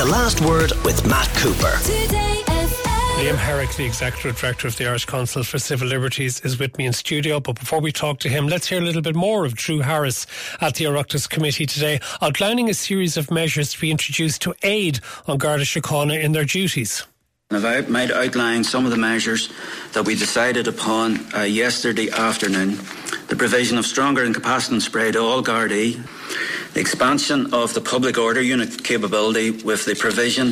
to Last Word with Matt Cooper. Liam Herrick, the Executive Director of the Irish Council for Civil Liberties, is with me in studio. But before we talk to him, let's hear a little bit more of Drew Harris at the Oireachtas Committee today, outlining a series of measures to be introduced to aid An Garda Síochána in their duties. I might outline some of the measures that we decided upon uh, yesterday afternoon. The provision of stronger incapacitating spray to all Gardaí, the expansion of the public order unit capability with the provision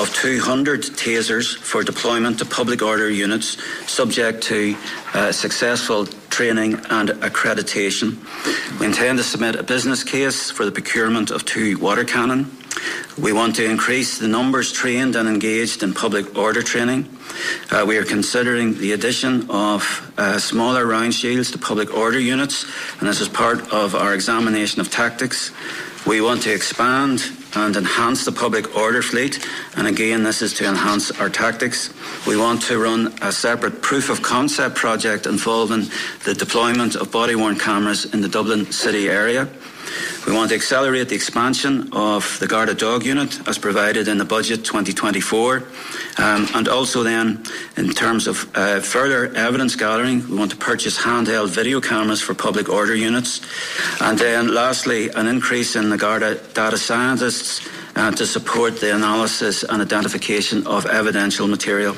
of 200 tasers for deployment to public order units subject to uh, successful training and accreditation. We intend to submit a business case for the procurement of two water cannon we want to increase the numbers trained and engaged in public order training. Uh, we are considering the addition of uh, smaller round shields to public order units, and this is part of our examination of tactics. We want to expand and enhance the public order fleet, and again, this is to enhance our tactics. We want to run a separate proof of concept project involving the deployment of body worn cameras in the Dublin city area. We want to accelerate the expansion of the Garda Dog Unit as provided in the budget 2024. Um, and also, then, in terms of uh, further evidence gathering, we want to purchase handheld video cameras for public order units. And then, lastly, an increase in the Garda data scientists uh, to support the analysis and identification of evidential material.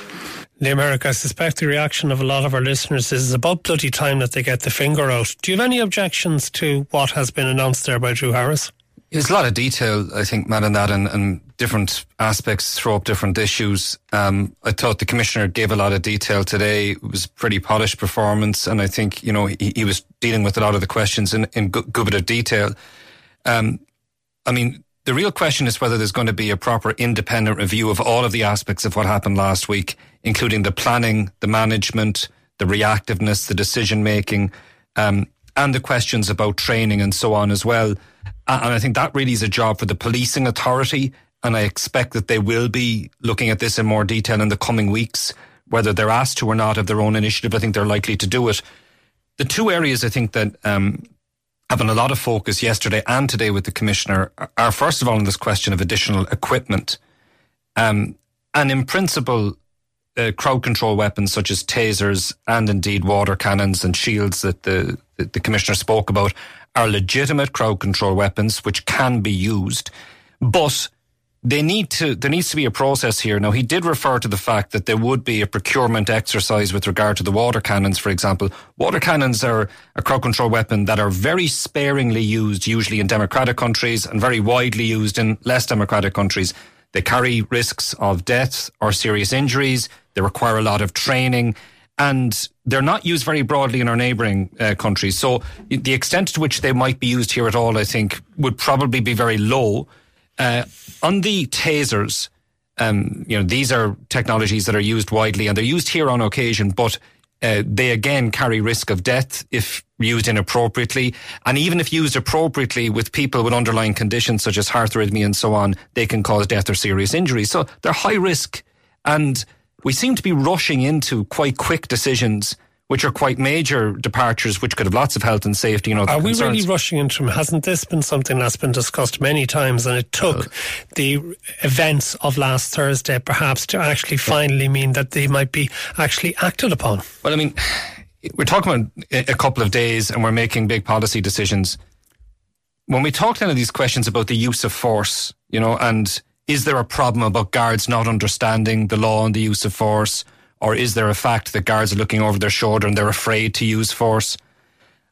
The America, I suspect the reaction of a lot of our listeners is about bloody time that they get the finger out. Do you have any objections to what has been announced there by Drew Harris? There's a lot of detail, I think, Matt, in that, and, and different aspects throw up different issues. Um, I thought the commissioner gave a lot of detail today. It was pretty polished performance, and I think you know he, he was dealing with a lot of the questions in, in good, good bit of detail. Um, I mean, the real question is whether there's going to be a proper independent review of all of the aspects of what happened last week, including the planning, the management, the reactiveness, the decision making, um, and the questions about training and so on as well. And I think that really is a job for the policing authority. And I expect that they will be looking at this in more detail in the coming weeks, whether they're asked to or not of their own initiative. I think they're likely to do it. The two areas I think that um, having a lot of focus yesterday and today with the commissioner are first of all on this question of additional equipment, um, and in principle, uh, crowd control weapons such as tasers and indeed water cannons and shields that the the commissioner spoke about are legitimate crowd control weapons which can be used, but they need to there needs to be a process here. Now he did refer to the fact that there would be a procurement exercise with regard to the water cannons, for example. Water cannons are a crowd control weapon that are very sparingly used, usually in democratic countries, and very widely used in less democratic countries. They carry risks of death or serious injuries. They require a lot of training and they're not used very broadly in our neighbouring uh, countries. So the extent to which they might be used here at all, I think, would probably be very low. Uh, on the tasers, um, you know, these are technologies that are used widely and they're used here on occasion, but uh, they again carry risk of death if used inappropriately. And even if used appropriately with people with underlying conditions such as heart arrhythmia and so on, they can cause death or serious injury. So they're high risk. And we seem to be rushing into quite quick decisions which are quite major departures, which could have lots of health and safety and other Are concerns. we really rushing into them? Hasn't this been something that's been discussed many times and it took uh, the events of last Thursday perhaps to actually finally mean that they might be actually acted upon? Well, I mean, we're talking about a couple of days and we're making big policy decisions. When we talk to any of these questions about the use of force, you know, and is there a problem about guards not understanding the law and the use of force? Or is there a fact that guards are looking over their shoulder and they're afraid to use force?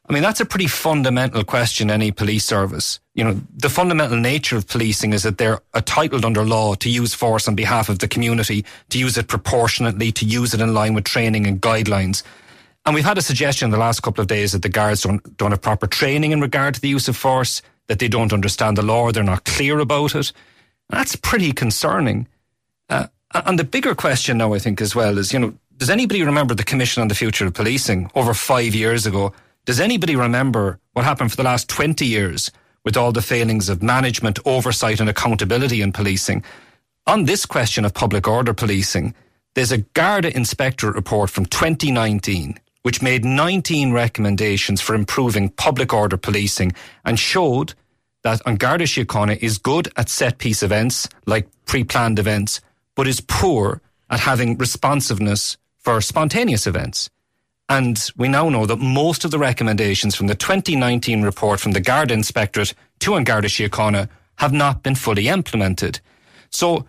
I mean, that's a pretty fundamental question, any police service. You know, the fundamental nature of policing is that they're entitled under law to use force on behalf of the community, to use it proportionately, to use it in line with training and guidelines. And we've had a suggestion in the last couple of days that the guards don't, don't have proper training in regard to the use of force, that they don't understand the law, they're not clear about it. That's pretty concerning. And the bigger question now, I think, as well, is, you know, does anybody remember the Commission on the Future of Policing over five years ago? Does anybody remember what happened for the last 20 years with all the failings of management, oversight and accountability in policing? On this question of public order policing, there's a Garda Inspectorate report from 2019 which made 19 recommendations for improving public order policing and showed that An Garda Síochána is good at set piece events, like pre planned events, but is poor at having responsiveness for spontaneous events. And we now know that most of the recommendations from the 2019 report from the Garda Inspectorate to An Garda Síochána have not been fully implemented. So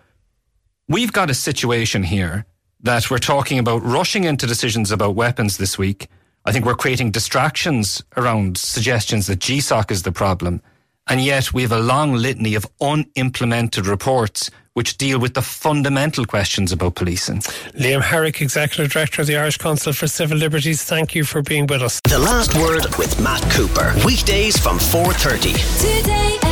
we've got a situation here that we're talking about rushing into decisions about weapons this week. I think we're creating distractions around suggestions that GSOC is the problem. And yet we have a long litany of unimplemented reports which deal with the fundamental questions about policing. Liam Herrick, Executive Director of the Irish Council for Civil Liberties, thank you for being with us. The Last Word with Matt Cooper. Weekdays from 4.30. Today